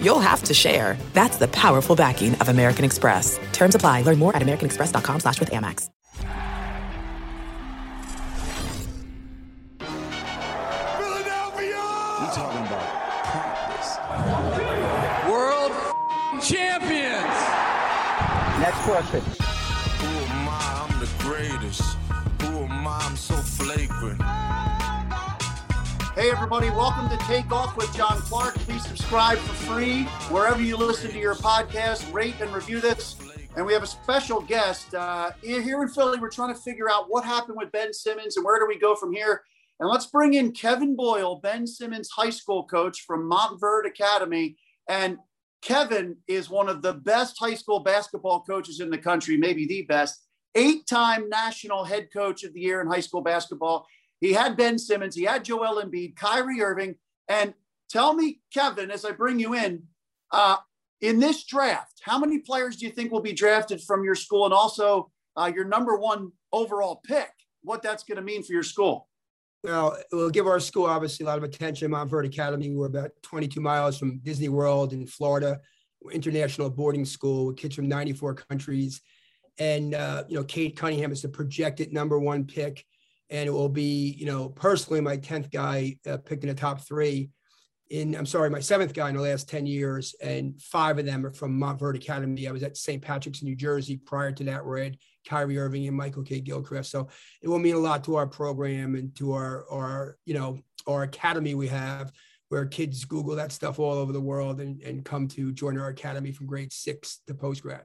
you'll have to share. That's the powerful backing of American Express. Terms apply. Learn more at americanexpress.com slash with Amex. Philadelphia! We talking about practice. World champions! Next question. Hey, everybody, welcome to Take Off with John Clark. Please subscribe for free wherever you listen to your podcast. Rate and review this. And we have a special guest. Uh, here in Philly, we're trying to figure out what happened with Ben Simmons and where do we go from here. And let's bring in Kevin Boyle, Ben Simmons' high school coach from Montverde Academy. And Kevin is one of the best high school basketball coaches in the country, maybe the best. Eight time national head coach of the year in high school basketball. He had Ben Simmons, he had Joel Embiid, Kyrie Irving. And tell me, Kevin, as I bring you in, uh, in this draft, how many players do you think will be drafted from your school and also uh, your number one overall pick? What that's going to mean for your school? Well, we'll give our school obviously a lot of attention. Montverde Academy, we're about 22 miles from Disney World in Florida. We're international boarding school with kids from 94 countries. And, uh, you know, Cade Cunningham is the projected number one pick. And it will be, you know, personally my 10th guy uh, picked in the top three. In, I'm sorry, my seventh guy in the last 10 years. And five of them are from Montverde Academy. I was at St. Patrick's in New Jersey prior to that, where I had Kyrie Irving and Michael Kidd-Gilchrist. So it will mean a lot to our program and to our, our you know, our academy we have where kids Google that stuff all over the world and, and come to join our academy from grade six to post grad.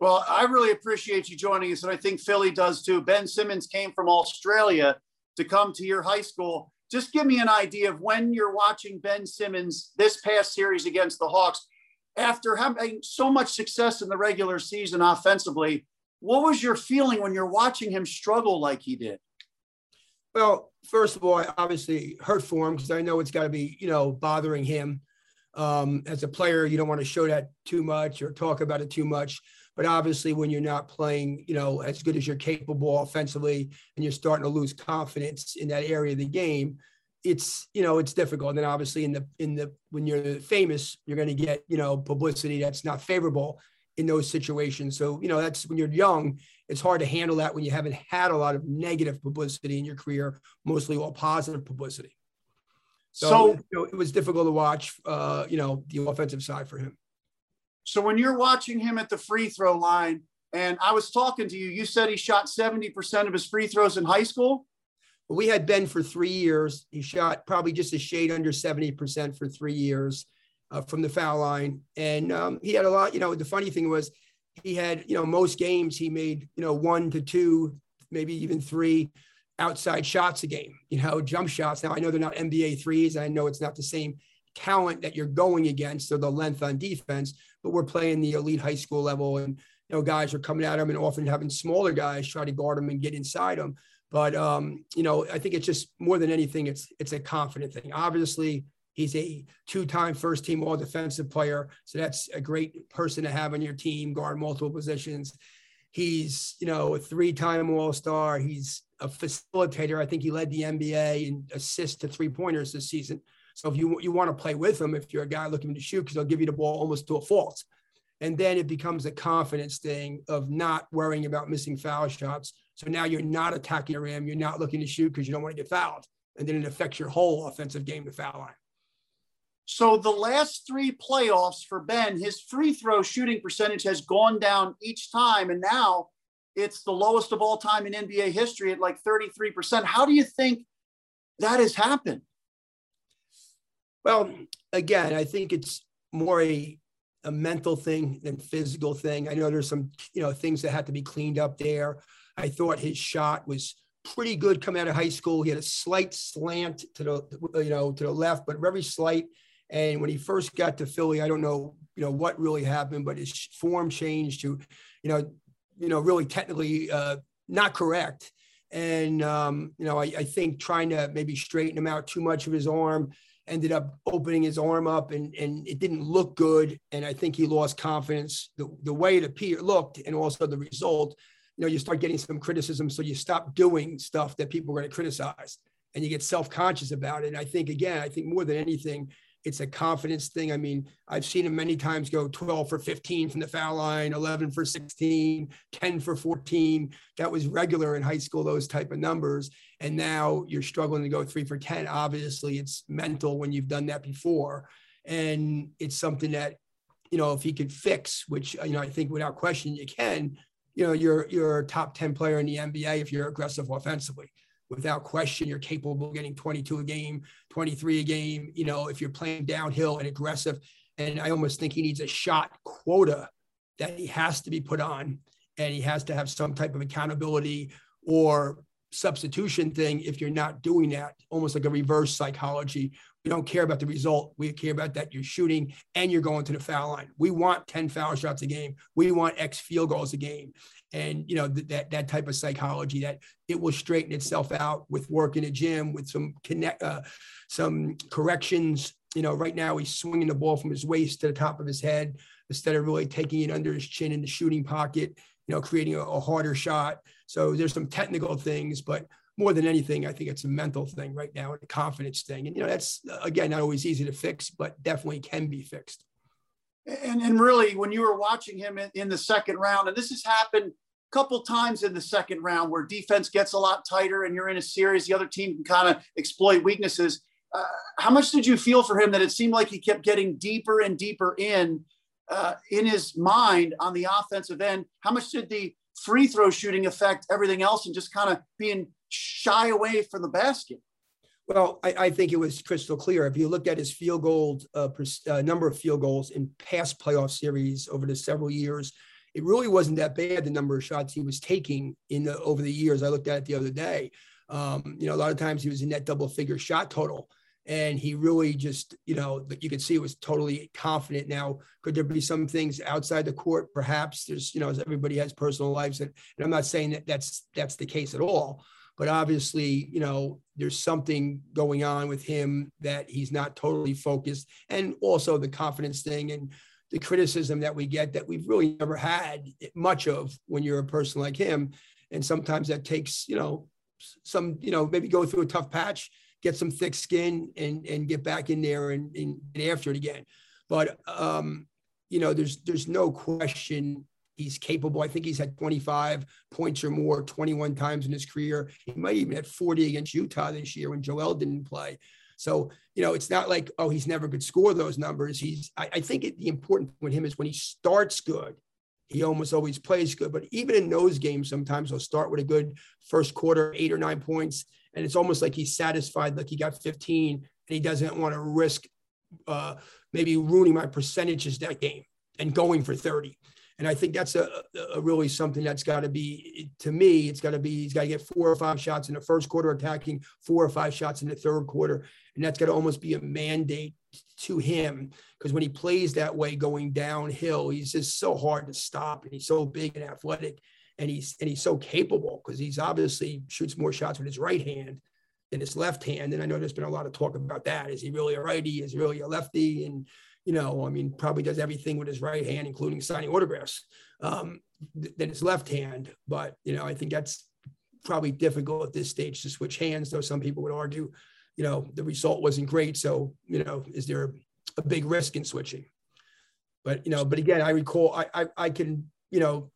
Well, I really appreciate you joining us, and I think Philly does too. Ben Simmons came from Australia to come to your high school. Just give me an idea of when you're watching Ben Simmons this past series against the Hawks. After having so much success in the regular season offensively, what was your feeling when you're watching him struggle like he did? Well, first of all, I obviously hurt for him because I know it's got to be, you know, bothering him. Um, as a player, you don't want to show that too much or talk about it too much. But obviously, when you're not playing, you know, as good as you're capable offensively, and you're starting to lose confidence in that area of the game, it's you know it's difficult. And then obviously, in the in the when you're famous, you're going to get you know publicity that's not favorable in those situations. So you know that's when you're young, it's hard to handle that when you haven't had a lot of negative publicity in your career, mostly all positive publicity. So, So- you know, it was difficult to watch, uh, you know, the offensive side for him. So when you're watching him at the free throw line, and I was talking to you, you said he shot 70% of his free throws in high school. We had Ben for three years. He shot probably just a shade under 70% for three years uh, from the foul line. And um, he had a lot, you know, the funny thing was he had, you know, most games he made, you know, one to two, maybe even three outside shots a game, you know, jump shots. Now I know they're not NBA threes. I know it's not the same talent that you're going against or the length on defense, but we're playing the elite high school level and, you know, guys are coming at him and often having smaller guys try to guard him and get inside him. But um, you know, I think it's just more than anything, it's it's a confident thing. Obviously, he's a two-time first team all defensive player. So that's a great person to have on your team, guard multiple positions. He's, you know, a three-time all-star. He's a facilitator. I think he led the NBA in assists to three-pointers this season. So if you you want to play with him, if you're a guy looking to shoot, because they'll give you the ball almost to a fault. And then it becomes a confidence thing of not worrying about missing foul shots. So now you're not attacking the rim. You're not looking to shoot because you don't want to get fouled. And then it affects your whole offensive game to foul line. So the last three playoffs for Ben, his free throw shooting percentage has gone down each time. And now it's the lowest of all time in NBA history at like 33%. How do you think that has happened? Well, again, I think it's more a a mental thing than physical thing. I know there's some, you know, things that had to be cleaned up there. I thought his shot was pretty good coming out of high school. He had a slight slant to the, you know, to the left, but very slight. And when he first got to Philly, I don't know, you know, what really happened, but his form changed to, you know, you know, really technically uh, not correct. And um, you know, I, I think trying to maybe straighten him out too much of his arm ended up opening his arm up and, and it didn't look good. And I think he lost confidence the, the way it appeared looked and also the result, you know, you start getting some criticism. So you stop doing stuff that people are going to criticize and you get self-conscious about it. And I think, again, I think more than anything, it's a confidence thing. I mean, I've seen him many times go 12 for 15 from the foul line, 11 for 16, 10 for 14. That was regular in high school, those type of numbers. And now you're struggling to go three for 10. Obviously, it's mental when you've done that before. And it's something that, you know, if he could fix, which, you know, I think without question you can, you know, you're, you're a top 10 player in the NBA if you're aggressive offensively without question, you're capable of getting 22 a game, 23 a game, you know, if you're playing downhill and aggressive. And I almost think he needs a shot quota that he has to be put on and he has to have some type of accountability or substitution thing if you're not doing that, almost like a reverse psychology. We don't care about the result. We care about that you're shooting and you're going to the foul line. We want 10 foul shots a game. We want X field goals a game and you know th- that that type of psychology that it will straighten itself out with work in a gym with some connect uh, some corrections you know right now he's swinging the ball from his waist to the top of his head instead of really taking it under his chin in the shooting pocket you know creating a, a harder shot so there's some technical things but more than anything i think it's a mental thing right now and a confidence thing and you know that's again not always easy to fix but definitely can be fixed and, and really, when you were watching him in, in the second round, and this has happened a couple times in the second round where defense gets a lot tighter and you're in a series, the other team can kind of exploit weaknesses. Uh, how much did you feel for him that it seemed like he kept getting deeper and deeper in uh, in his mind on the offensive end? How much did the free throw shooting affect everything else and just kind of being shy away from the basket? Well, I, I, think it was crystal clear. If you looked at his field goal uh, uh, number of field goals in past playoff series over the several years, it really wasn't that bad. The number of shots he was taking in the over the years. I looked at it the other day. Um, you know, a lot of times he was in that double figure shot total, and he really just, you know, you could see was totally confident. Now, could there be some things outside the court? Perhaps there's, you know, as everybody has personal lives, and, and I'm not saying that that's that's the case at all but obviously, you know, there's something going on with him that he's not totally focused. And also the confidence thing and the criticism that we get that we've really never had much of when you're a person like him. And sometimes that takes, you know, some, you know, maybe go through a tough patch, get some thick skin and, and get back in there and, and, after it again. But, um, you know, there's, there's no question He's capable. I think he's had 25 points or more 21 times in his career. He might even had 40 against Utah this year when Joel didn't play. So, you know, it's not like, oh, he's never could score those numbers. He's, I, I think it, the important thing with him is when he starts good, he almost always plays good. But even in those games, sometimes he'll start with a good first quarter, eight or nine points. And it's almost like he's satisfied, like he got 15 and he doesn't want to risk uh, maybe ruining my percentages that game and going for 30. And I think that's a, a really something that's got to be, to me, it's got to be, he's got to get four or five shots in the first quarter attacking, four or five shots in the third quarter. And that's got to almost be a mandate to him because when he plays that way going downhill, he's just so hard to stop and he's so big and athletic and he's and he's so capable because he's obviously shoots more shots with his right hand than his left hand. And I know there's been a lot of talk about that. Is he really a righty? Is he really a lefty? And you know, I mean, probably does everything with his right hand, including signing autographs, um, th- than his left hand. But, you know, I think that's probably difficult at this stage to switch hands, though some people would argue, you know, the result wasn't great. So, you know, is there a big risk in switching? But, you know, but again, I recall, I, I, I can, you know,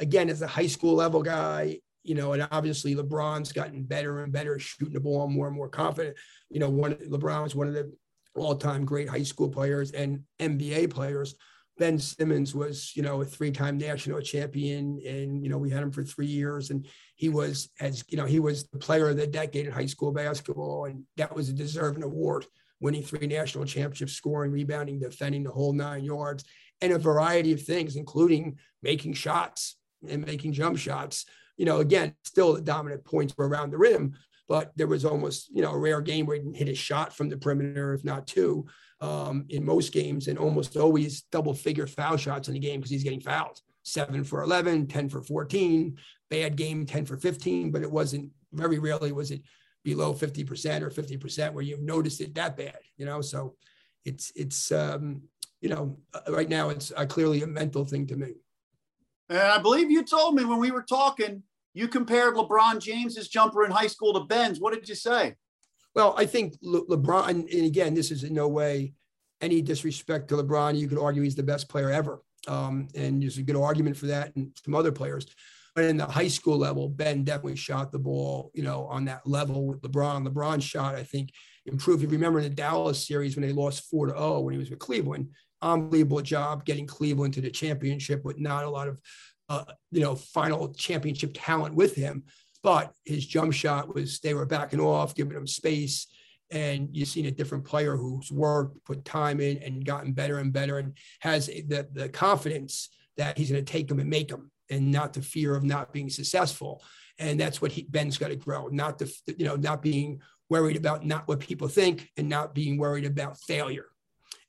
again, as a high school level guy, you know, and obviously LeBron's gotten better and better shooting the ball, more and more confident. You know, one LeBron one of the all-time great high school players and NBA players. Ben Simmons was, you know, a three-time national champion, and you know we had him for three years, and he was as you know he was the player of the decade in high school basketball, and that was a deserving award, winning three national championships, scoring, rebounding, defending the whole nine yards, and a variety of things, including making shots and making jump shots. You know, again, still the dominant points were around the rim, but there was almost you know a rare game where he hit a shot from the perimeter, if not two um, in most games and almost always double figure foul shots in the game because he's getting fouled seven for 11, 10 for 14, bad game, 10 for 15, but it wasn't very rarely was it below 50% or 50% where you noticed it that bad, you know? So it's, it's, um, you know, uh, right now it's uh, clearly a mental thing to me. And I believe you told me when we were talking, you compared LeBron James's jumper in high school to Ben's. What did you say? Well, I think Le- LeBron, and again, this is in no way any disrespect to LeBron. You could argue he's the best player ever. Um, and there's a good argument for that and some other players. But in the high school level, Ben definitely shot the ball, you know, on that level with LeBron. LeBron shot, I think, improved. If you remember in the Dallas series when they lost four to zero oh when he was with Cleveland, unbelievable job getting Cleveland to the championship with not a lot of, uh, you know, final championship talent with him but his jump shot was they were backing off, giving him space. And you've seen a different player who's worked, put time in, and gotten better and better, and has the, the confidence that he's going to take them and make them, and not the fear of not being successful. And that's what he, Ben's got to grow, not the you know not being worried about not what people think, and not being worried about failure.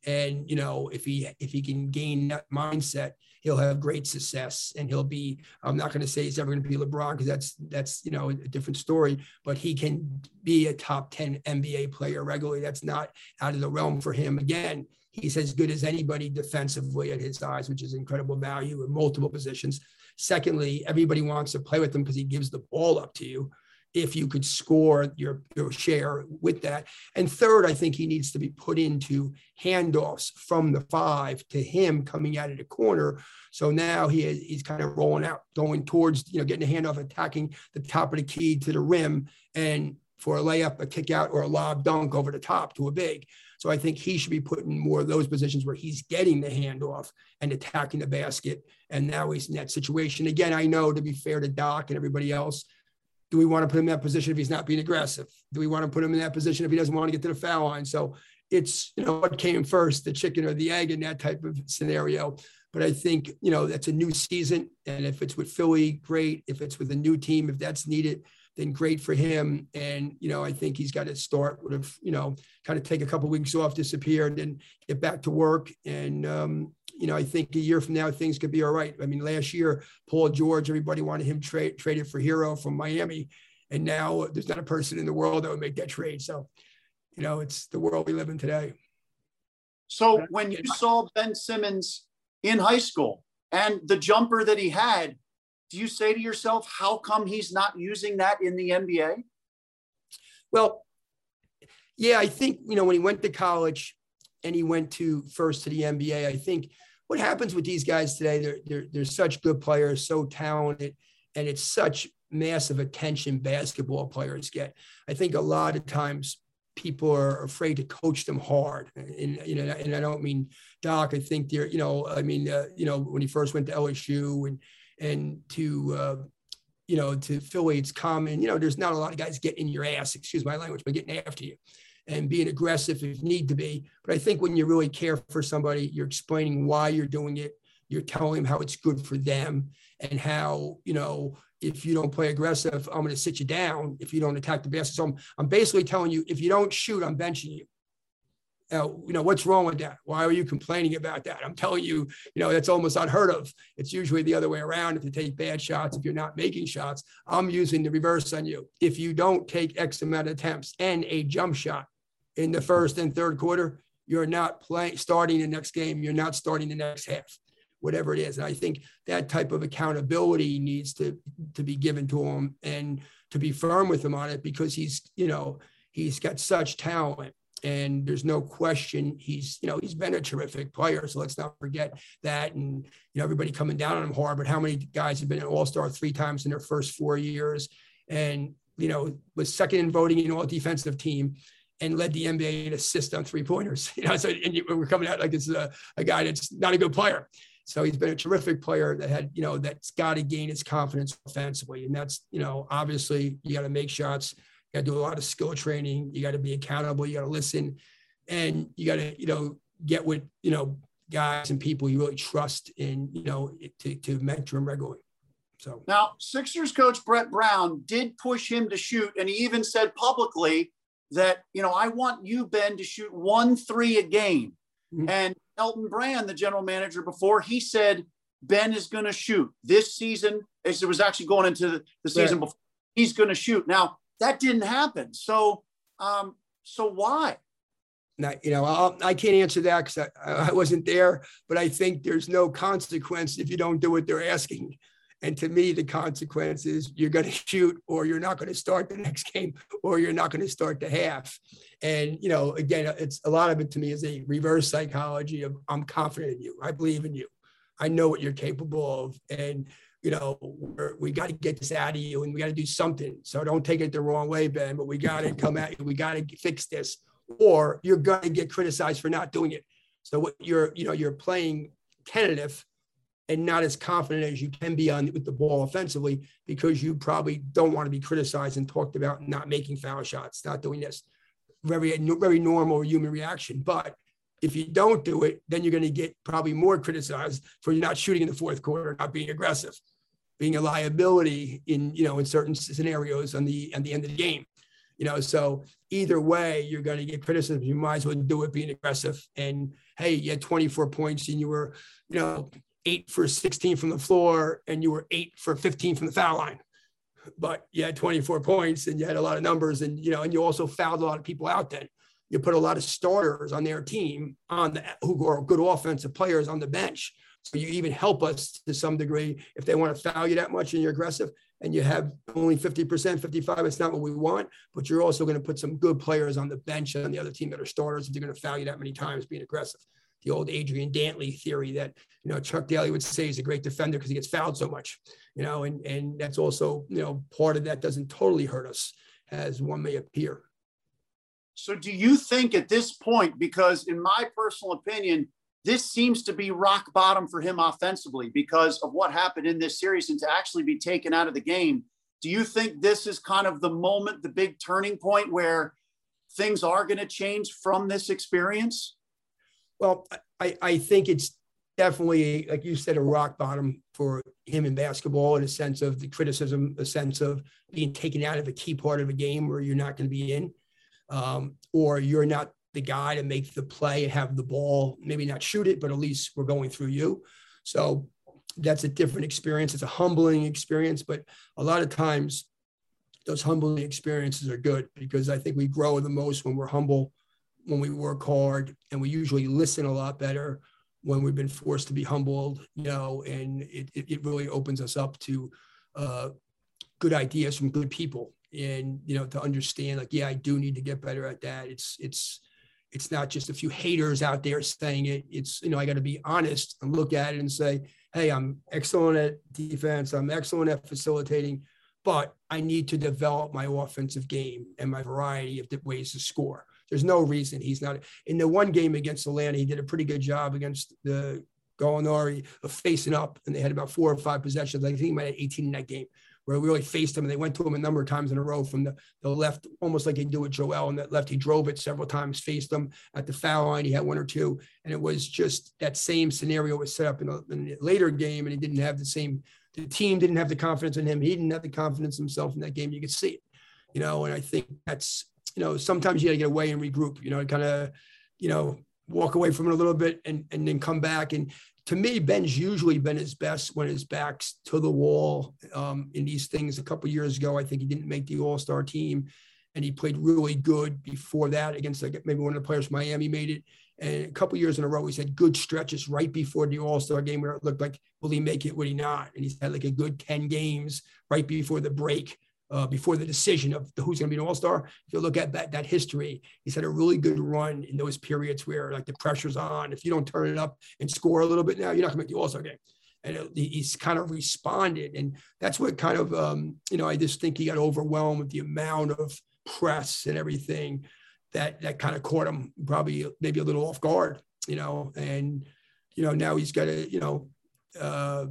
And you know if he if he can gain that mindset, he'll have great success and he'll be i'm not going to say he's ever going to be lebron because that's that's you know a different story but he can be a top 10 nba player regularly. That's not out of the realm for him. Again he's as good as anybody defensively at his size which is incredible value in multiple positions. Secondly everybody wants to play with him because he gives the ball up to you if you could score your, your share with that. And third, I think he needs to be put into handoffs from the five to him coming out of the corner. So now he is, he's kind of rolling out, going towards, you know, getting a handoff, attacking the top of the key to the rim and for a layup, a kick out, or a lob dunk over the top to a big. So I think he should be put in more of those positions where he's getting the handoff and attacking the basket. And now he's in that situation. Again, I know to be fair to Doc and everybody else, do we want to put him in that position if he's not being aggressive? Do we want to put him in that position if he doesn't want to get to the foul line? So it's, you know, what came first, the chicken or the egg in that type of scenario. But I think, you know, that's a new season. And if it's with Philly, great. If it's with a new team, if that's needed, then great for him. And, you know, I think he's got to start with, a, you know, kind of take a couple of weeks off, disappear, and then get back to work. And, um, you know, I think a year from now things could be all right. I mean, last year, Paul George, everybody wanted him trade traded for Herro from Miami, and now there's not a person in the world that would make that trade. So, you know, it's the world we live in today. So when you saw Ben Simmons in high school and the jumper that he had, do you say to yourself, how come he's not using that in the NBA? Well, yeah, I think, you know, when he went to college and he went to first to the NBA, I think what happens with these guys today, they're, they're, they're such good players, so talented, and it's such massive attention basketball players get. I think a lot of times people are afraid to coach them hard. And, you know, and I don't mean Doc, I think they're, you know, I mean, uh, you know, when he first went to LSU and, and to, uh, you know, to Philly, it's common, you know, there's not a lot of guys getting in your ass, excuse my language, but getting after you and being aggressive if need to be. But I think when you really care for somebody, you're explaining why you're doing it. You're telling them how it's good for them and how, you know, if you don't play aggressive, I'm going to sit you down if you don't attack the basket. So I'm, I'm basically telling you, if you don't shoot, I'm benching you. Uh, you know, what's wrong with that? Why are you complaining about that? I'm telling you, you know, that's almost unheard of. It's usually the other way around. If you take bad shots, if you're not making shots, I'm using the reverse on you. If you don't take X amount of attempts and a jump shot, in the first and third quarter, you're not playing starting the next game. You're not starting the next half, whatever it is. And I think that type of accountability needs to to be given to him and to be firm with him on it because he's you know he's got such talent and there's no question he's you know he's been a terrific player so let's not forget that and you know everybody coming down on him hard but how many guys have been an all-star three times in their first four years and you know was second in voting in all defensive team and led the NBA in assists on three pointers. You know, so and we're coming out like it's a, a guy that's not a good player. So he's been a terrific player that had, you know, that's got to gain his confidence offensively. And that's, you know, obviously you got to make shots, you got to do a lot of skill training, you got to be accountable, you got to listen, and you got to, you know, get with, you know, guys and people you really trust in, you know, to, to mentor them regularly. So now Sixers coach Brett Brown did push him to shoot, and he even said publicly that, you know, I want you, Ben, to shoot one three a game. Mm-hmm. And Elton Brand, the general manager before, he said Ben is going to shoot this season. As it was actually going into the, season right. before, he's going to shoot. Now that didn't happen. So, um, so why? Now, you know, I'll, I can not answer that because I, I wasn't there, but I think there's no consequence if you don't do what they're asking. And to me, the consequence is you're going to shoot or you're not going to start the next game or you're not going to start the half. And, you know, again, it's a lot of it to me is a reverse psychology of I'm confident in you. I believe in you. I know what you're capable of. And, you know, we got to get this out of you and we got to do something. So don't take it the wrong way, Ben, but we got to come at you. We got to fix this or you're going to get criticized for not doing it. So what you're, you know, you're playing tentative and not as confident as you can be on with the ball offensively because you probably don't want to be criticized and talked about not making foul shots, not doing this. Very, very normal human reaction. But if you don't do it, then you're going to get probably more criticized for not shooting in the fourth quarter, not being aggressive, being a liability in you know in certain scenarios on the at the end of the game. You know, so either way, you're going to get criticism. You might as well do it being aggressive. And hey, you had 24 points and you were, you know, eight for 16 from the floor and you were eight for 15 from the foul line. But you had 24 points and you had a lot of numbers and, you know, and you also fouled a lot of people out then. You put a lot of starters on their team on the who are good offensive players on the bench. So you even help us to some degree if they want to foul you that much and you're aggressive and you have only 50%, 55, it's not what we want, but you're also going to put some good players on the bench on the other team that are starters if they're going to foul you that many times being aggressive the old Adrian Dantley theory that you know Chuck Daly would say he's a great defender because he gets fouled so much, you know, and and that's also you know part of that doesn't totally hurt us as one may appear. So, do you think at this point, because in my personal opinion, this seems to be rock bottom for him offensively because of what happened in this series and to actually be taken out of the game? Do you think this is kind of the moment, the big turning point where things are going to change from this experience? Well, I, I think it's definitely, like you said, a rock bottom for him in basketball in a sense of the criticism, a sense of being taken out of a key part of a game where you're not going to be in, um, or you're not the guy to make the play and have the ball, maybe not shoot it, but at least we're going through you. So that's a different experience. It's a humbling experience, but a lot of times those humbling experiences are good because I think we grow the most when we're humble when we work hard and we usually listen a lot better when we've been forced to be humbled, you know, and it, it, really opens us up to uh, good ideas from good people and, you know, to understand like, yeah, I do need to get better at that. It's, it's, it's not just a few haters out there saying it. It's, you know, I got to be honest and look at it and say, hey, I'm excellent at defense. I'm excellent at facilitating, but I need to develop my offensive game and my variety of ways to score. There's no reason he's not. In the one game against Atlanta, he did a pretty good job against the Gallinari of facing up, and they had about four or five possessions. I think he might have 18 in that game where we really faced him and they went to him a number of times in a row from the, the left, almost like they do with Joel. And that left, he drove it several times, faced them at the foul line. He had one or two. And it was just that same scenario was set up in a, in a later game. And he didn't have the same, the team didn't have the confidence in him. He didn't have the confidence himself in that game. You could see it, you know, and I think that's you know, sometimes you got to get away and regroup, you know, kind of, you know, walk away from it a little bit and, and then come back. And to me, Ben's usually been his best when his back's to the wall um, in these things. A couple years ago, I think he didn't make the All Star team, and he played really good before that against like maybe one of the players from Miami made it. And a couple years in a row, he's had good stretches right before the All Star game where it looked like, will he make it? Will he not? And he's had like a good 10 games right before the break uh, before the decision of who's going to be an all-star. If you look at that, that history, he's had a really good run in those periods where like the pressure's on. If you don't turn it up and score a little bit now, you're not going to make the all-star game. And it, he's kind of responded. And that's what kind of, um, you know, I just think he got overwhelmed with the amount of press and everything. that that kind of caught him probably maybe a little off guard, you know, and you know now he's got to you know, uh,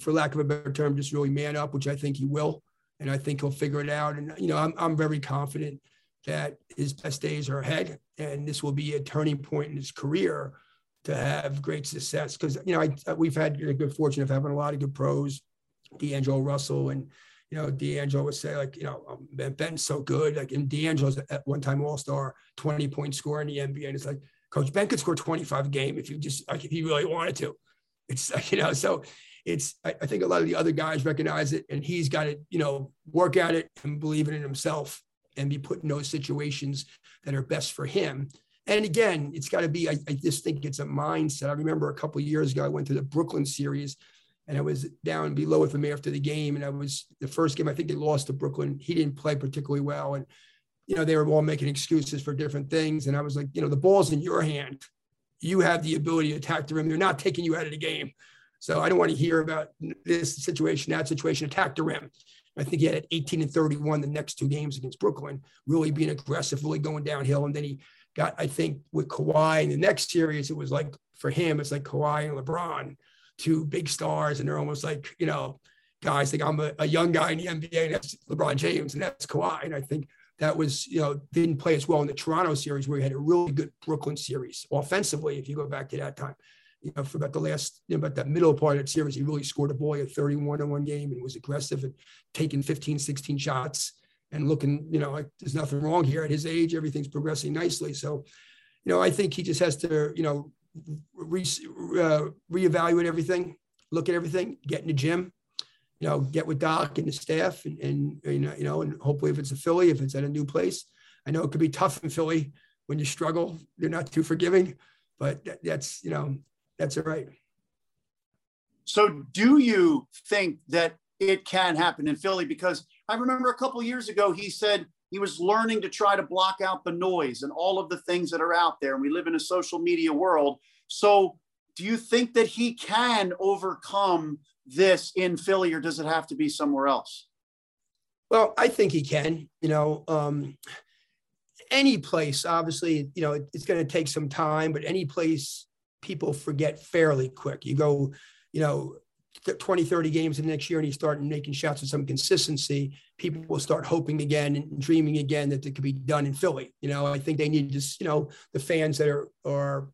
for lack of a better term, just really man up, which I think he will, and I think he'll figure it out. And you know, I'm I'm very confident that his best days are ahead, and this will be a turning point in his career to have great success. Because you know, I, we've had the good fortune of having a lot of good pros, D'Angelo Russell and you know, D'Angelo would say like, you know, um, Ben's so good. Like, and D'Angelo's at one time All Star, twenty point score in the NBA, and it's like, Coach Ben could score twenty five a game if you just like if he really wanted to. It's like, you know, so it's I, I think a lot of the other guys recognize it, and he's got to you know work at it and believe in himself and be put in those situations that are best for him. And again, it's got to be. I, I, just think it's a mindset. I remember a couple years ago, I went to the Brooklyn series and I was down below with him after the game. And I was the first game, I think they lost to Brooklyn. He didn't play particularly well. And, you know, they were all making excuses for different things. And I was like, you know, the ball's in your hand. You have the ability to attack the rim. They're not taking you out of the game. So I don't want to hear about this situation, that situation, attack the rim. I think he had 18 and 31 the next two games against Brooklyn, really being aggressive, really going downhill. And then he got, I think, with Kawhi in the next series, it was like for him, it's like Kawhi and LeBron two big stars, and they're almost like you know guys think I'm a, a, young guy in the NBA, and that's LeBron James, and that's Kawhi. And I think that was you know didn't play as well in the Toronto series where he had a really good Brooklyn series offensively. If you go back to that time, you know for about the last you know, about that middle part of the series, he really scored a boy at 31 in one game and was aggressive and taking 15, 16 shots and looking you know like there's nothing wrong here at his age. Everything's progressing nicely. So you know I think he just has to you know re, uh, reevaluate everything, look at everything, get in the gym, you know, get with Doc and the staff, and, and you know, you know, and hopefully if it's a Philly, if it's at a new place, I know it could be tough in Philly when you struggle. They're not too forgiving, but that, that's you know, that's right. So, do you think that it can happen in Philly? Because I remember a couple years ago he said he was learning to try to block out the noise and all of the things that are out there. And we live in a social media world. So, do you think that he can overcome this in Philly, or does it have to be somewhere else? Well, I think he can. You know, um, any place, obviously, you know, it, it's going to take some time, but any place people forget fairly quick. You go, you know, 20, 30 games in the next year and you start making shots with some consistency, people will start hoping again and dreaming again that it could be done in Philly. You know, I think they need to, you know, the fans that are, are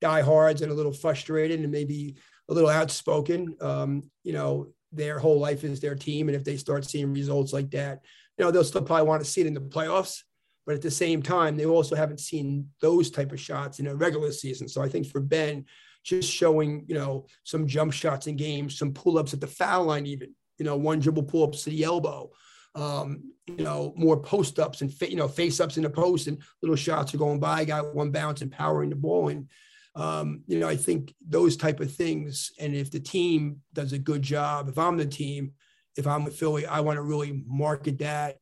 diehards and a little frustrated and maybe a little outspoken, um, you know, their whole life is their team. And if they start seeing results like that, you know, they'll still probably want to see it in the playoffs. But at the same time, they also haven't seen those type of shots in a regular season. So I think for Ben, just showing, you know, some jump shots in games, some pull-ups at the foul line, even, you know, one dribble pull-ups to the elbow, um, you know, more post-ups and, you know, face-ups in the post and little shots are going by, got one bounce and powering the ball. And, um, you know, I think those type of things. And if the team does a good job, if I'm the team, if I'm with Philly, I want to really market that,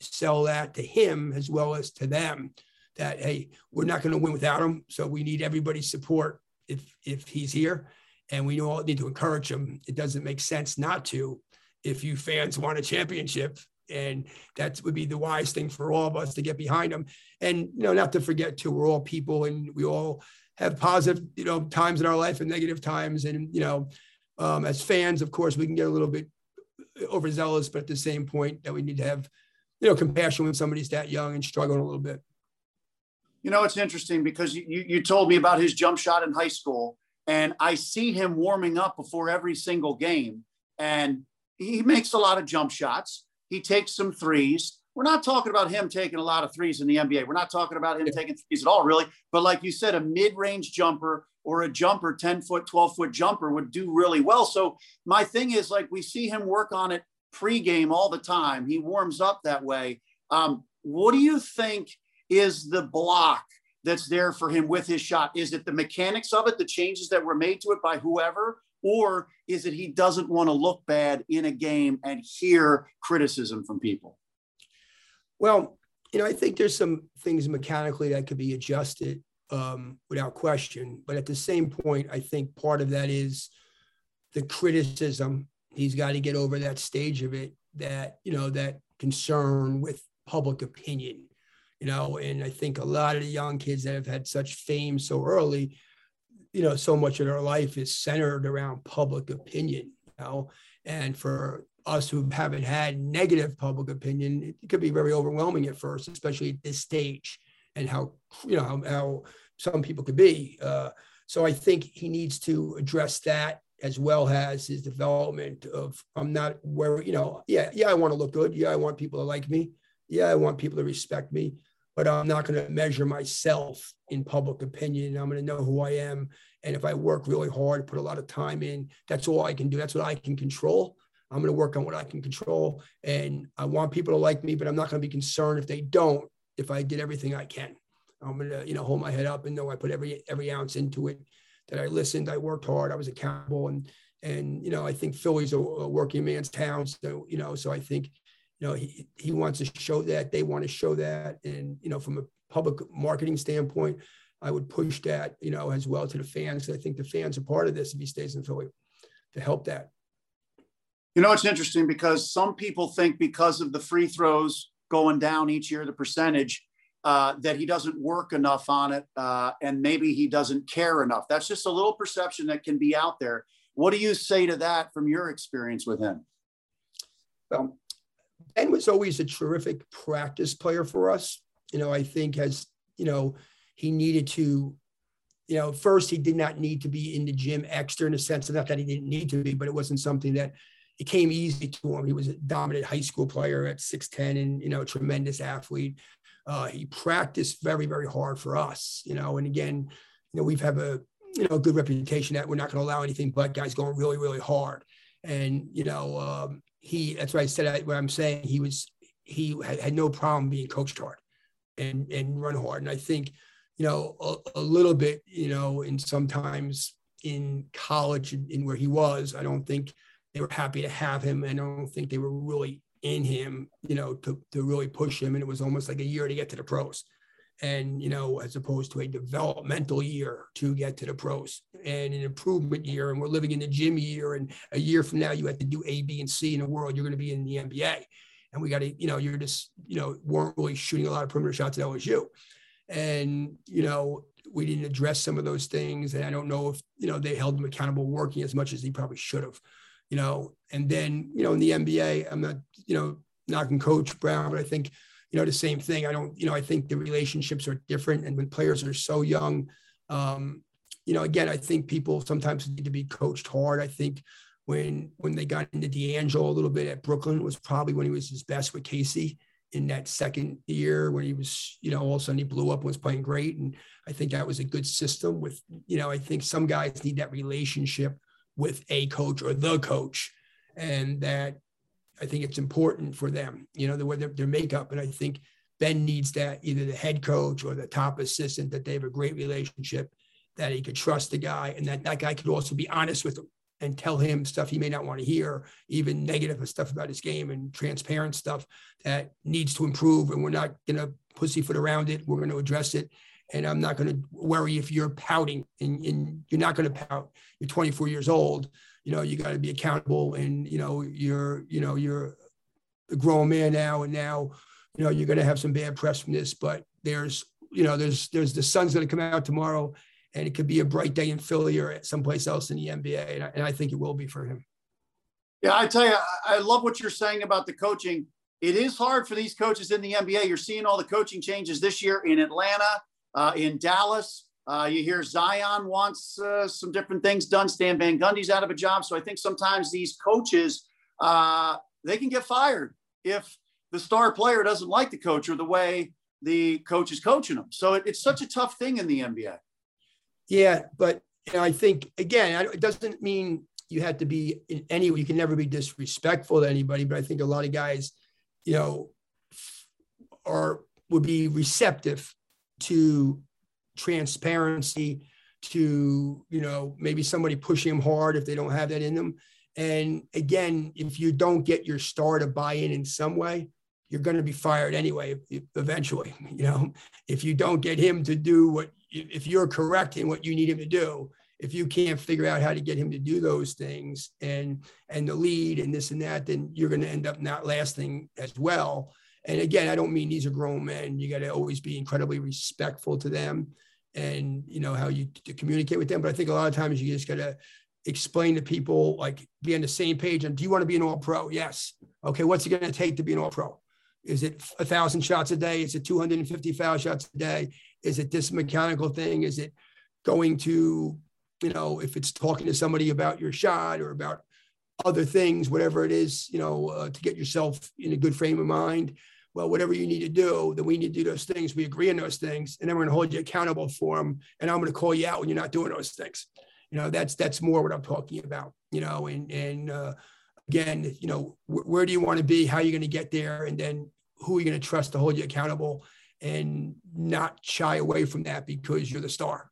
sell that to him as well as to them that, hey, we're not going to win without him. So we need everybody's support if if he's here, and we all need to encourage him. It doesn't make sense not to if you fans want a championship. And that would be the wise thing for all of us to get behind him. And you know, not to forget too, we're all people and we all have positive, you know, times in our life and negative times. And, you know, um, as fans, of course, we can get a little bit overzealous, but at the same point that we need to have, you know, compassion when somebody's that young and struggling a little bit. You know, it's interesting because you, you told me about his jump shot in high school, and I see him warming up before every single game. And he makes a lot of jump shots. He takes some threes. We're not talking about him taking a lot of threes in the NBA. We're not talking about him yeah. taking threes at all, really. But like you said, a mid range jumper or a jumper, 10 foot, 12 foot jumper would do really well. So my thing is like we see him work on it pregame all the time. He warms up that way. Um, what do you think is the block that's there for him with his shot? Is it the mechanics of it, the changes that were made to it by whoever? Or is it he doesn't want to look bad in a game and hear criticism from people? Well, you know, I think there's some things mechanically that could be adjusted um, without question. But at the same point, I think part of that is the criticism. He's got to get over that stage of it, that, you know, that concern with public opinion you know, and I think a lot of the young kids that have had such fame so early, you know, so much of their life is centered around public opinion, you know, and for us who haven't had negative public opinion, it could be very overwhelming at first, especially at this stage and how, you know, how, how some people could be. Uh, so I think he needs to address that as well as his development of I'm not where, you know, yeah, yeah, I want to look good. Yeah, I want people to like me. Yeah, I want people to respect me, but I'm not going to measure myself in public opinion. I'm going to know who I am. And if I work really hard, put a lot of time in, that's all I can do. That's what I can control. I'm going to work on what I can control. And I want people to like me, but I'm not going to be concerned if they don't, if I did everything I can. I'm going to, you know, hold my head up and know I put every, every ounce into it, that I listened, I worked hard, I was accountable. And, and, you know, I think Philly's a, a working man's town. So, you know, so I think, you know, he, he wants to show that they want to show that. And, you know, from a public marketing standpoint, I would push that, you know, as well to the fans. I think the fans are part of this if he stays in Philly to help that. You know, it's interesting because some people think because of the free throws going down each year, the percentage, uh, that he doesn't work enough on it uh, and maybe he doesn't care enough. That's just a little perception that can be out there. What do you say to that from your experience with him? Well, Ben was always a terrific practice player for us. You know, I think as, you know, he needed to, you know, first he did not need to be in the gym extra in the sense not that he didn't need to be, but it wasn't something that it came easy to him. He was a dominant high school player at 6'10 and, you know, tremendous athlete. Uh, he practiced very, very hard for us, you know, and again, you know, we've have a, you know, good reputation that we're not going to allow anything but guys going really, really hard. And, you know, um, he, that's why I said what I'm saying. He was, he had, had, no problem being coached hard and, and run hard. And I think, you know, a, a little bit, you know, and sometimes in college in, in where he was, I don't think they were happy to have him. And I don't think they were really in him, you know, to, to really push him. And it was almost like a year to get to the pros. And, you know, as opposed to a developmental year to get to the pros and an improvement year. And we're living in the gym year. And a year from now, you have to do A, B, and C in the world. You're going to be in the NBA. And we got to, you know, you're just, you know, weren't really shooting a lot of perimeter shots at LSU. And, you know, we didn't address some of those things. And I don't know if, you know, they held him accountable working as much as he probably should have you know, and then, you know, in the NBA, I'm not, you know, knocking Coach Brown, but I think, you know, the same thing. I don't, you know, I think the relationships are different. And when players are so young, um, you know, again, I think people sometimes need to be coached hard. I think when when they got into D'Angelo a little bit at Brooklyn was probably when he was his best with Casey in that second year when he was, you know, all of a sudden he blew up and was playing great. And I think that was a good system with, you know, I think some guys need that relationship with a coach or the coach, and that I think it's important for them, you know, the, their, their makeup. And I think Ben needs that either the head coach or the top assistant that they have a great relationship, that he could trust the guy, and that that guy could also be honest with him and tell him stuff he may not want to hear, even negative stuff about his game and transparent stuff that needs to improve. And we're not going to pussyfoot around it. We're going to address it and I'm not going to worry if you're pouting and, and you're not going to pout. You're 24 years old. You know, you got to be accountable and, you know, you're, you know, you're a grown man now. And now, you know, you're going to have some bad press from this, but there's, you know, there's, there's the sun's going to come out tomorrow and it could be a bright day in Philly or someplace else in the NBA. And I, and I think it will be for him. Yeah, I tell you, I love what you're saying about the coaching. It is hard for these coaches in the NBA. You're seeing all the coaching changes this year in Atlanta, uh, in Dallas, uh, you hear Zion wants uh, some different things done. Stan Van Gundy's out of a job. So I think sometimes these coaches, uh, they can get fired if the star player doesn't like the coach or the way the coach is coaching them. So it, it's such a tough thing in the NBA. Yeah, but you know, I think, again, it doesn't mean you have to be in any, you can never be disrespectful to anybody, but I think a lot of guys, you know, are, would be receptive to transparency to you know maybe somebody pushing them hard if they don't have that in them. And again if you don't get your star to buy in in some way you're going to be fired anyway eventually you know? If you don't get him to do what if you're correct in what you need him to do if you can't figure out how to get him to do those things and and the lead and this and that then you're going to end up not lasting as well. And again, I don't mean these are grown men. You got to always be incredibly respectful to them and you know how you to communicate with them. But I think a lot of times you just got to explain to people like be on the same page and do you want to be an all pro? Yes. Okay what's it to take to be an all pro? Is it a thousand shots a day? Is it 250 foul shots a day? Is it this mechanical thing? Is it going to you know if it's talking to somebody about your shot or about other things whatever it is you know uh, to get yourself in a good frame of mind well whatever you need to do then we need to do those things. We agree on those things and then we're going to hold you accountable for them and i'm going to call you out when you're not doing those things. You know that's that's more what i'm talking about you know and and uh, again you know wh- where do you want to be? How are you going to get there? And then who are you going to trust to hold you accountable and not shy away from that because you're the star?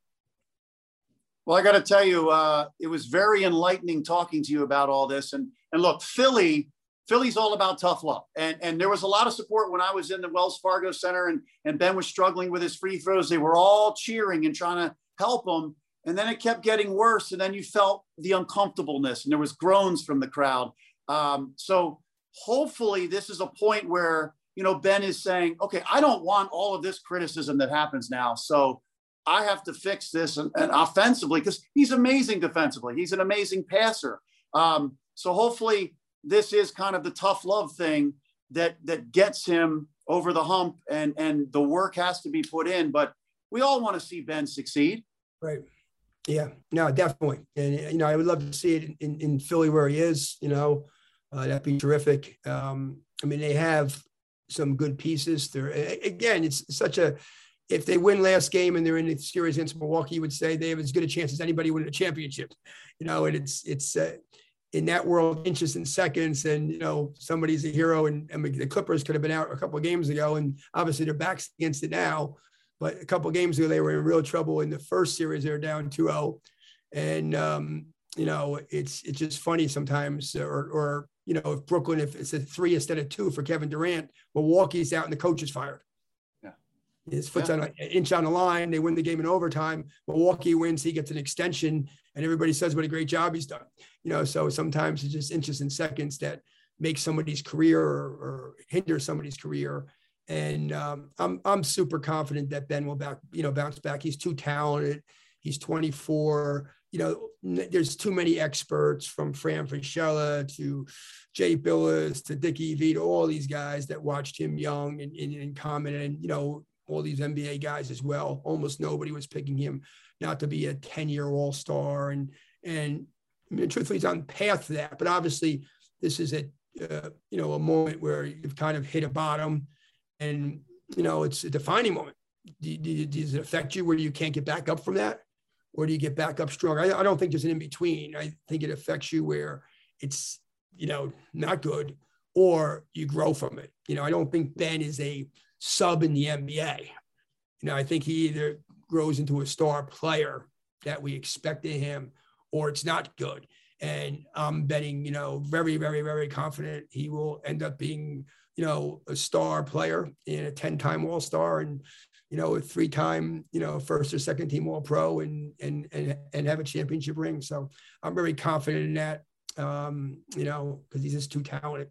Well i got to tell you uh, it was very enlightening talking to you about all this. And and look philly Philly's all about tough love. And, and there was a lot of support when I was in the Wells Fargo Center and, and Ben was struggling with his free throws. They were all cheering and trying to help him. And then it kept getting worse. And then you felt the uncomfortableness and there was groans from the crowd. Um, so hopefully this is a point where, you know, Ben is saying, okay, I don't want all of this criticism that happens now. So I have to fix this and, and offensively, because he's amazing defensively. He's an amazing passer. Um, so hopefully this is kind of the tough love thing that that gets him over the hump and and the work has to be put in. But we all want to see Ben succeed. Right. Yeah, no, definitely. And, you know, I would love to see it in, in Philly where he is, you know, uh, that'd be terrific. Um, I mean, they have some good pieces there. Again, it's such a, if they win last game and they're in the series against Milwaukee, you would say they have as good a chance as anybody winning a championship, you know, and it's, it's, uh, in that world, inches and seconds, and you know somebody's a hero. And, and the Clippers could have been out a couple of games ago, and obviously their backs against it now. But a couple games ago, they were in real trouble in the first series. They were down 2-0. And, um, you know, it's it's just funny sometimes. Or, or, you know, if Brooklyn, if it's a three instead of two for Kevin Durant, Milwaukee's out and the coach is fired. His foot's yeah. on an inch on the line. They win the game in overtime. Milwaukee wins. He gets an extension, and everybody says what a great job he's done. You know, so sometimes it's just inches and seconds that make somebody's career or, or hinder somebody's career. And um, I'm I'm super confident that Ben will back you know bounce back. He's too talented. He's 24. You know, there's too many experts from Fran Fraschilla to Jay Bilas to Dickie V to all these guys that watched him young and, and, and commented, and you know, all these NBA guys as well. Almost nobody was picking him not to be a 10-year all-star. And and I mean, truthfully, he's on path to that. But obviously, this is a uh, you know a moment where you've kind of hit a bottom and you know it's a defining moment. Do, do, does it affect you where you can't get back up from that, or do you get back up strong? I, I don't think there's an in between. I think it affects you where it's you know not good, or you grow from it. You know, I don't think Ben is a sub in the NBA. You know, I think he either grows into a star player that we expected him, or it's not good. And I'm betting, you know, very, very, very confident he will end up being you know, a star player and a 10 time all star and, you know, a three time, you know, first or second team all pro and, and, and, and have a championship ring. So I'm very confident in that, um, you know, because he's just too talented.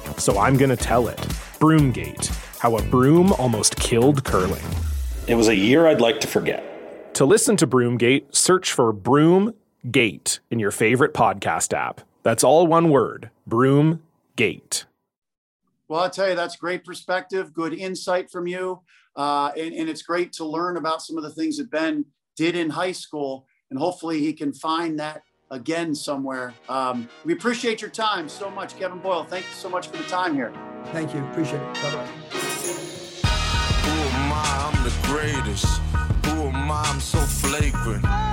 so I'm going to tell it. Broomgate How a Broom Almost Killed Curling. It was a year I'd like to forget. To listen to Broomgate, search for Broomgate in your favorite podcast app. That's all one word Broomgate. Well, I'll tell you, that's great perspective, good insight from you. Uh, and, and it's great to learn about some of the things that Ben did in high school. And hopefully he can find that again somewhere. Um, we appreciate your time so much, Kevin Boyle. Thank you so much for the time here. Thank you. Appreciate it. Bye bye. Who am I? I'm the greatest. Who am I? I'm so flagrant.